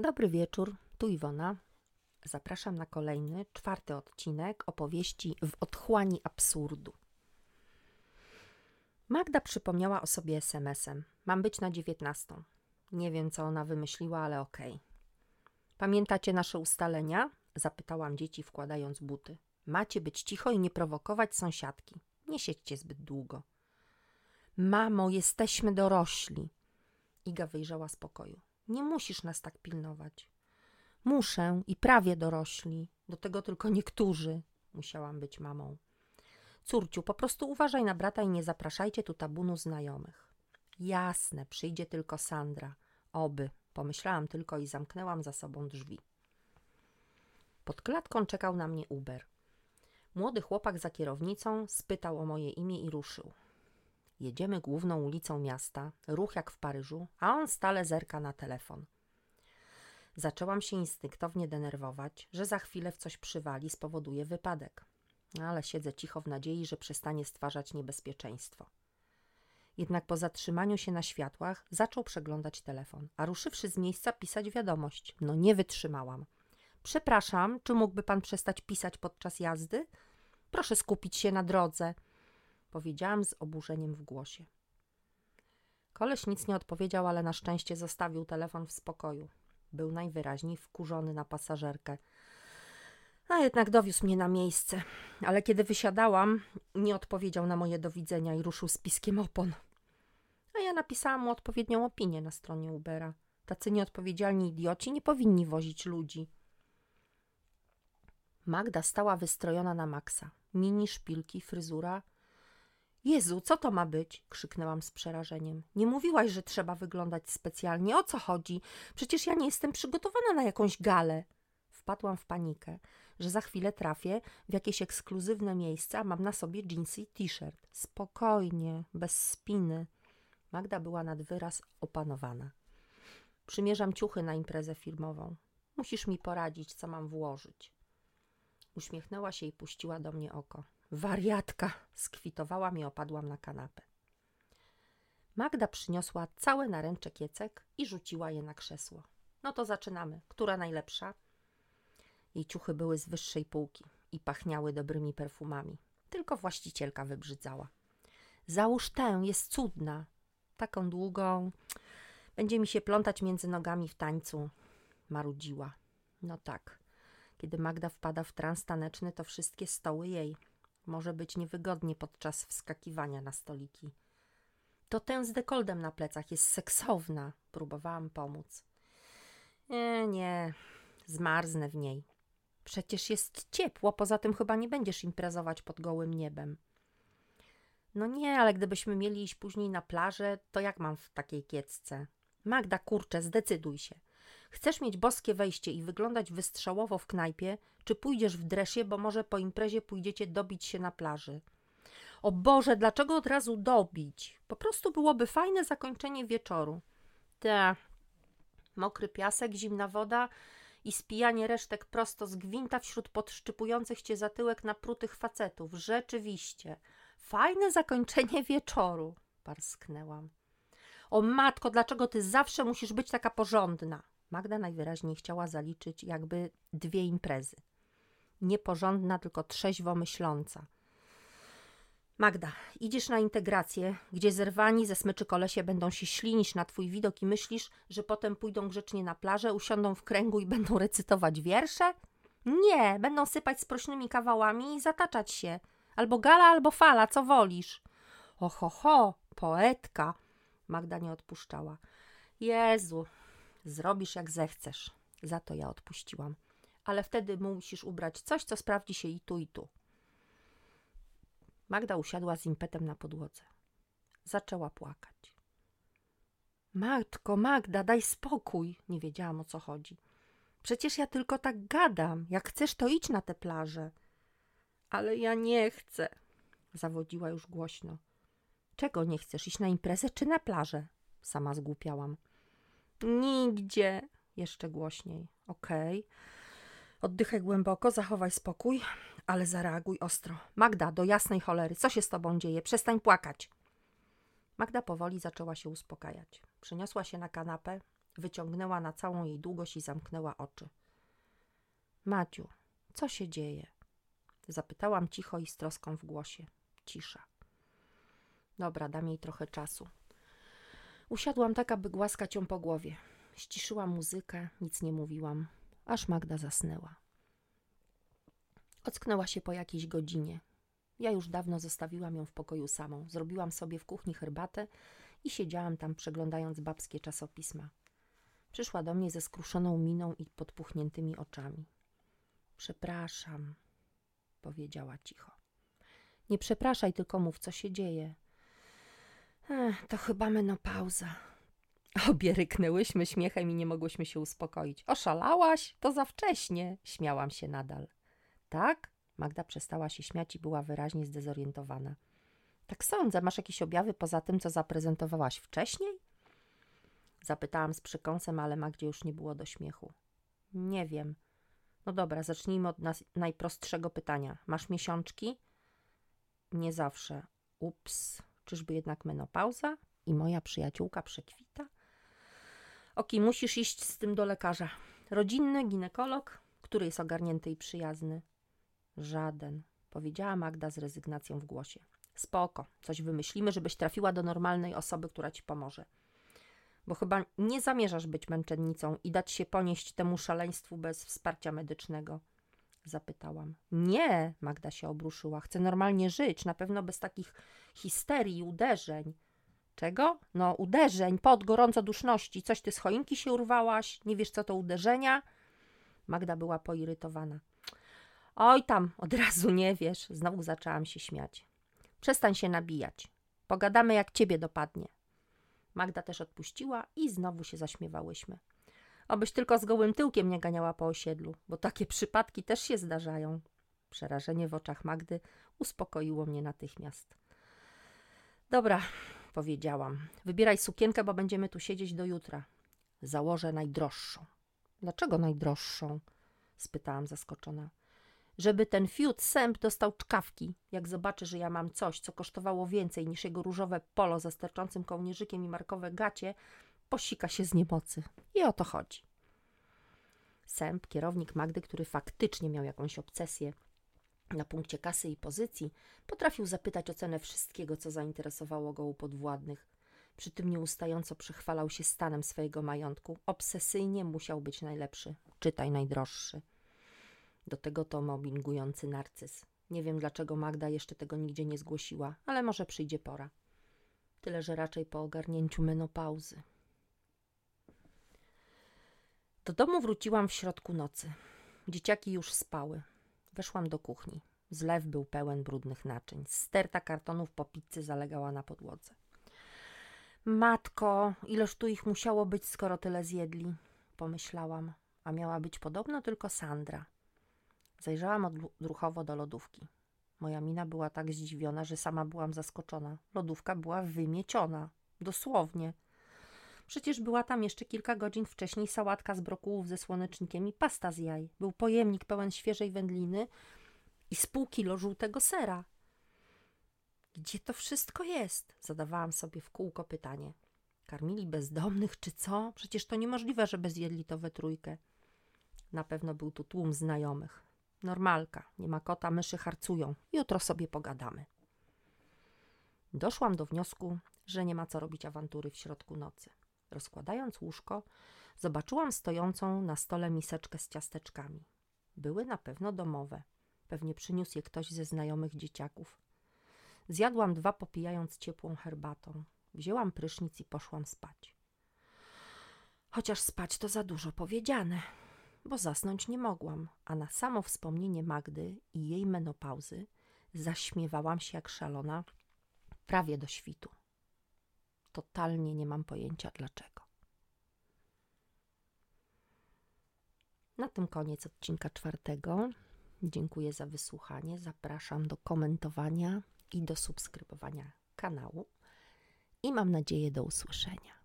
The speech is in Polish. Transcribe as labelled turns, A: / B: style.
A: Dobry wieczór, tu Iwona. Zapraszam na kolejny, czwarty odcinek opowieści w otchłani absurdu. Magda przypomniała o sobie SMS-em. Mam być na dziewiętnastą. Nie wiem, co ona wymyśliła, ale okej. Pamiętacie nasze ustalenia? Zapytałam dzieci, wkładając buty. Macie być cicho i nie prowokować sąsiadki. Nie siedźcie zbyt długo. Mamo, jesteśmy dorośli. Iga wyjrzała z pokoju. Nie musisz nas tak pilnować. Muszę i prawie dorośli. Do tego tylko niektórzy. Musiałam być mamą. Córciu, po prostu uważaj na brata i nie zapraszajcie tu tabunu znajomych. Jasne, przyjdzie tylko Sandra. Oby, pomyślałam tylko i zamknęłam za sobą drzwi. Pod klatką czekał na mnie Uber. Młody chłopak za kierownicą spytał o moje imię i ruszył. Jedziemy główną ulicą miasta, ruch jak w Paryżu, a on stale zerka na telefon. Zaczęłam się instynktownie denerwować, że za chwilę w coś przywali spowoduje wypadek. Ale siedzę cicho w nadziei, że przestanie stwarzać niebezpieczeństwo. Jednak po zatrzymaniu się na światłach zaczął przeglądać telefon, a ruszywszy z miejsca pisać wiadomość. No nie wytrzymałam. Przepraszam, czy mógłby pan przestać pisać podczas jazdy? Proszę skupić się na drodze powiedziałam z oburzeniem w głosie. Koleś nic nie odpowiedział, ale na szczęście zostawił telefon w spokoju. Był najwyraźniej wkurzony na pasażerkę. A jednak dowiózł mnie na miejsce. Ale kiedy wysiadałam, nie odpowiedział na moje do widzenia i ruszył z piskiem opon. A ja napisałam mu odpowiednią opinię na stronie Ubera. Tacy nieodpowiedzialni idioci nie powinni wozić ludzi. Magda stała wystrojona na maksa. Mini szpilki, fryzura, Jezu, co to ma być? krzyknęłam z przerażeniem. Nie mówiłaś, że trzeba wyglądać specjalnie. O co chodzi? Przecież ja nie jestem przygotowana na jakąś galę. Wpadłam w panikę, że za chwilę trafię w jakieś ekskluzywne miejsce, a mam na sobie dżinsy i t-shirt. Spokojnie, bez spiny. Magda była nad wyraz opanowana. Przymierzam ciuchy na imprezę firmową. Musisz mi poradzić, co mam włożyć. Uśmiechnęła się i puściła do mnie oko. Wariatka! Skwitowałam i opadłam na kanapę. Magda przyniosła całe naręcze kiecek i rzuciła je na krzesło. No to zaczynamy. Która najlepsza? Jej ciuchy były z wyższej półki i pachniały dobrymi perfumami. Tylko właścicielka wybrzydzała. Załóż tę, jest cudna. Taką długą. Będzie mi się plątać między nogami w tańcu. Marudziła. No tak. Kiedy Magda wpada w trans taneczny, to wszystkie stoły jej. Może być niewygodnie podczas wskakiwania na stoliki. To tę z dekoldem na plecach jest seksowna. Próbowałam pomóc. Nie, nie, zmarznę w niej. Przecież jest ciepło, poza tym chyba nie będziesz imprezować pod gołym niebem. No nie, ale gdybyśmy mieli iść później na plażę, to jak mam w takiej kiecce? Magda, kurczę, zdecyduj się. Chcesz mieć boskie wejście i wyglądać wystrzałowo w knajpie, czy pójdziesz w dresie, bo może po imprezie pójdziecie dobić się na plaży? O Boże, dlaczego od razu dobić? Po prostu byłoby fajne zakończenie wieczoru. Te, mokry piasek, zimna woda i spijanie resztek prosto z gwinta wśród podszczypujących cię zatyłek naprutych facetów. Rzeczywiście, fajne zakończenie wieczoru, parsknęłam. O matko, dlaczego ty zawsze musisz być taka porządna? Magda najwyraźniej chciała zaliczyć jakby dwie imprezy. Nieporządna, tylko trzeźwo myśląca. Magda, idziesz na integrację, gdzie zerwani ze smyczy kolesie będą się ślinić na twój widok i myślisz, że potem pójdą grzecznie na plażę, usiądą w kręgu i będą recytować wiersze? Nie, będą sypać sprośnymi kawałami i zataczać się. Albo gala, albo fala, co wolisz. Oho, ho, poetka. Magda nie odpuszczała. Jezu, Zrobisz jak zechcesz. Za to ja odpuściłam. Ale wtedy musisz ubrać coś, co sprawdzi się i tu, i tu. Magda usiadła z impetem na podłodze. Zaczęła płakać. Matko, Magda, daj spokój. Nie wiedziałam o co chodzi. Przecież ja tylko tak gadam. Jak chcesz, to idź na tę plażę. Ale ja nie chcę, zawodziła już głośno. Czego nie chcesz? Iść na imprezę czy na plażę? Sama zgłupiałam. Nigdzie. Jeszcze głośniej. Okay. Oddychaj głęboko, zachowaj spokój, ale zareaguj ostro. Magda, do jasnej cholery, co się z tobą dzieje? Przestań płakać. Magda powoli zaczęła się uspokajać. Przyniosła się na kanapę, Wyciągnęła na całą jej długość i zamknęła oczy. Maciu, co się dzieje? Zapytałam cicho i z troską w głosie. Cisza. Dobra, dam jej trochę czasu. Usiadłam tak, aby głaskać ją po głowie. Ściszyłam muzykę, nic nie mówiłam, aż Magda zasnęła. Ocknęła się po jakiejś godzinie. Ja już dawno zostawiłam ją w pokoju samą. Zrobiłam sobie w kuchni herbatę i siedziałam tam, przeglądając babskie czasopisma. Przyszła do mnie ze skruszoną miną i podpuchniętymi oczami. Przepraszam, powiedziała cicho. Nie przepraszaj, tylko mów, co się dzieje. Ech, to chyba menopauza. Obie ryknęłyśmy śmiechem i nie mogłyśmy się uspokoić. Oszalałaś? To za wcześnie, śmiałam się nadal. Tak? Magda przestała się śmiać i była wyraźnie zdezorientowana. Tak sądzę, masz jakieś objawy poza tym, co zaprezentowałaś wcześniej? Zapytałam z przekąsem, ale Magdzie już nie było do śmiechu. Nie wiem. No dobra, zacznijmy od najprostszego pytania. Masz miesiączki? Nie zawsze. Ups, czyżby jednak menopauza? I moja przyjaciółka przekwita? Oki, musisz iść z tym do lekarza. Rodzinny ginekolog, który jest ogarnięty i przyjazny. Żaden, powiedziała Magda z rezygnacją w głosie. Spoko, coś wymyślimy, żebyś trafiła do normalnej osoby, która ci pomoże. Bo chyba nie zamierzasz być męczennicą i dać się ponieść temu szaleństwu bez wsparcia medycznego. Zapytałam. Nie, Magda się obruszyła. Chcę normalnie żyć, na pewno bez takich histerii uderzeń. Czego? No, uderzeń, pod gorąco duszności. Coś ty z choinki się urwałaś? Nie wiesz, co to uderzenia? Magda była poirytowana. Oj tam, od razu nie wiesz. Znowu zaczęłam się śmiać. Przestań się nabijać. Pogadamy, jak ciebie dopadnie. Magda też odpuściła i znowu się zaśmiewałyśmy. Obyś tylko z gołym tyłkiem nie ganiała po osiedlu, bo takie przypadki też się zdarzają. Przerażenie w oczach Magdy uspokoiło mnie natychmiast. Dobra, powiedziałam. Wybieraj sukienkę, bo będziemy tu siedzieć do jutra. Założę najdroższą. Dlaczego najdroższą? spytałam zaskoczona. Żeby ten fiut sęp dostał czkawki, jak zobaczy, że ja mam coś, co kosztowało więcej niż jego różowe polo ze sterczącym kołnierzykiem i markowe gacie, posika się z niemocy. I o to chodzi. Sęp, kierownik Magdy, który faktycznie miał jakąś obsesję na punkcie kasy i pozycji, potrafił zapytać o cenę wszystkiego, co zainteresowało go u podwładnych. Przy tym nieustająco przechwalał się stanem swojego majątku. Obsesyjnie musiał być najlepszy, czytaj najdroższy. Do tego to mobbingujący narcyz. Nie wiem, dlaczego Magda jeszcze tego nigdzie nie zgłosiła, ale może przyjdzie pora. Tyle, że raczej po ogarnięciu menopauzy. Do domu wróciłam w środku nocy. Dzieciaki już spały. Weszłam do kuchni. Zlew był pełen brudnych naczyń. Sterta kartonów po pizzy zalegała na podłodze. Matko, ileż tu ich musiało być, skoro tyle zjedli? Pomyślałam. A miała być podobno tylko Sandra. Zajrzałam odruchowo do lodówki. Moja mina była tak zdziwiona, że sama byłam zaskoczona. Lodówka była wymieciona. Dosłownie. Przecież była tam jeszcze kilka godzin wcześniej sałatka z brokułów ze słonecznikiem i pasta z jaj. Był pojemnik pełen świeżej wędliny i z pół kilo żółtego sera. Gdzie to wszystko jest? Zadawałam sobie w kółko pytanie. Karmili bezdomnych czy co? Przecież to niemożliwe, żeby zjedli to we trójkę. Na pewno był tu tłum znajomych. Normalka, nie ma kota, myszy harcują. Jutro sobie pogadamy. Doszłam do wniosku, że nie ma co robić awantury w środku nocy. Rozkładając łóżko, zobaczyłam stojącą na stole miseczkę z ciasteczkami. Były na pewno domowe. Pewnie przyniósł je ktoś ze znajomych dzieciaków. Zjadłam dwa, popijając ciepłą herbatą. Wzięłam prysznic i poszłam spać. Chociaż spać to za dużo powiedziane, bo zasnąć nie mogłam, a na samo wspomnienie Magdy i jej menopauzy zaśmiewałam się jak szalona prawie do świtu. Totalnie nie mam pojęcia dlaczego. Na tym koniec odcinka czwartego. Dziękuję za wysłuchanie. Zapraszam do komentowania i do subskrybowania kanału. I mam nadzieję do usłyszenia.